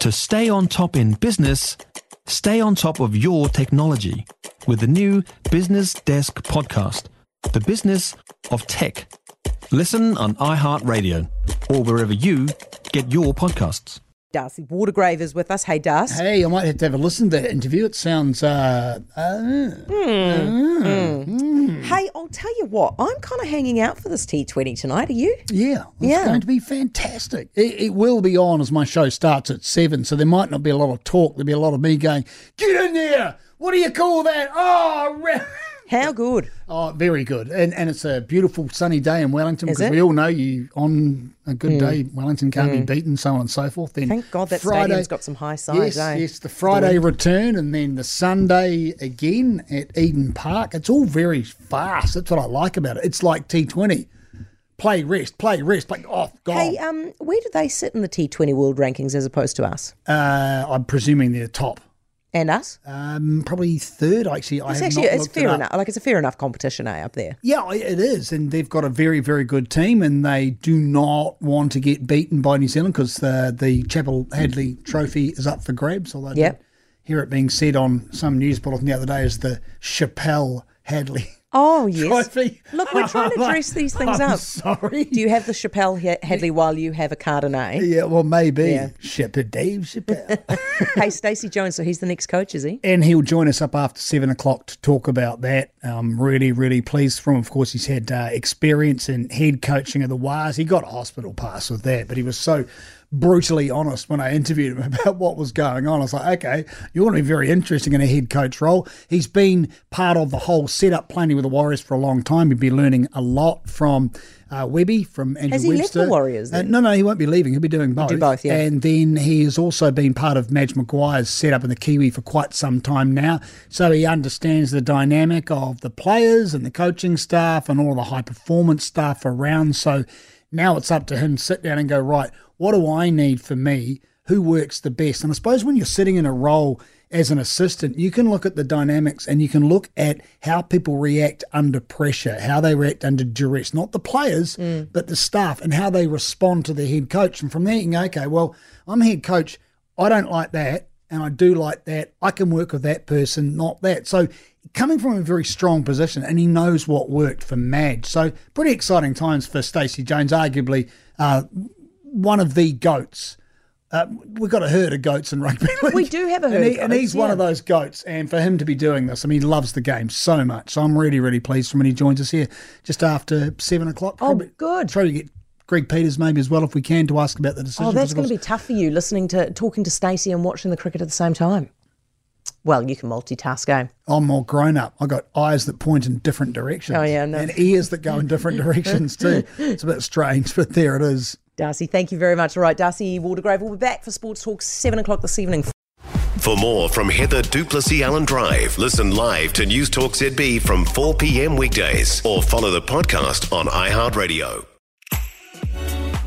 To stay on top in business, stay on top of your technology with the new Business Desk podcast, The Business of Tech. Listen on iHeartRadio or wherever you get your podcasts. D'Arcy Waldegrave is with us. Hey, D'Arcy. Hey, I might have to have a listen to that interview. It sounds. Uh, uh, Hey, I'll tell you what, I'm kind of hanging out for this T20 tonight. Are you? yeah, it's Yeah. going to be fantastic. It, it will be on as my show starts at seven, so there might not be a lot of talk. There'll be a lot of me going, "Get in there! What do you call that? Oh, re-" How good? oh, very good." And and it's a beautiful sunny day in Wellington Is because it? we all know you on a good day, Wellington can't be beaten, so on and so forth. Then Thank God that Friday, stadium's got some high sides, Yes, eh? yes, the Friday return and then the Sunday again at Eden Park. It's all very fast. That's what I like about it. It's like T20. Play, rest, play, rest, play off, go. Hey, um, where do they sit in the T20 world rankings as opposed to us uh, I'm presuming they're top. And us? Um, probably third. Actually, I It's have actually not it's looked it enough. Like it's a fair enough competition, eh, up there. Yeah, it is, and they've got a very, very good team, and they do not want to get beaten by New Zealand because the the Chappell Hadley Trophy is up for grabs. Although I Yep. did hear it being said on some news bulletin the other day as the Chappelle Hadley Oh yes. Trophy. Look, we're trying to dress these things I'm up. Sorry. Do you have the Chappelle Ha- Hadley while you have a Cardinet? yeah, well, maybe Yeah. Shepherd Dave Chappelle. hey, Stacey Jones. So he's the next coach, is he? and he'll join us up after seven o'clock to talk about that. I'm really, really pleased from. him. Of course, he's had uh, experience in head coaching of the Wires. He got a hospital pass with that, but he was so brutally honest when I interviewed him about what was going on. I was like, okay, you're going to be very interesting in a head coach role. He's been part of the whole setup, playing with the Warriors for a long time. He'd be learning a lot from. Uh, Webby from Andrew Has he left Webster. the Warriors Uh, no, no, he won't be leaving. He'll be doing both. Do both, yeah. And then he has also been part of Madge Maguire's setup in the Kiwi for quite some time now. So he understands the dynamic of the players and the coaching staff and all the high performance staff around. So now it's up to him to sit down and go, right, what do I need for me? Who works the best? And I suppose when you're sitting in a role as an assistant, you can look at the dynamics and you can look at how people react under pressure, how they react under duress, not the players, but the staff, and how they respond to the head coach. And from there, you can go, okay, well, I'm head coach. I don't like that, and I do like that. I can work with that person, not that. So coming from a very strong position, and he knows what worked for Madge. So pretty exciting times for Stacey Jones, arguably uh, one of the goats. Uh, we've got a herd of goats in rugby league. We do have a herd and, of he- and goats, he's one of those goats. And for him to be doing this, I mean, he loves the game so much. So I'm really, really pleased when he joins us here just after seven o'clock. Oh, good. Try to get Greg Peters maybe as well if we can to ask about the decision. Oh, that's going to be tough for you, listening to talking to Stacey and watching the cricket at the same time. Well, you can multitask, eh? I'm more grown up. I've got eyes that point in different directions. Oh, yeah, no. And ears that go in different directions too. It's a bit strange, but there it is. D'Arcy, thank you very much. All right, D'Arcy Waldegrave will be back for Sports Talk 7 o'clock this evening. For more from Heather du Plessis-Allen Drive, listen live to News Talk ZB from 4 p.m. weekdays or follow the podcast on iHeartRadio.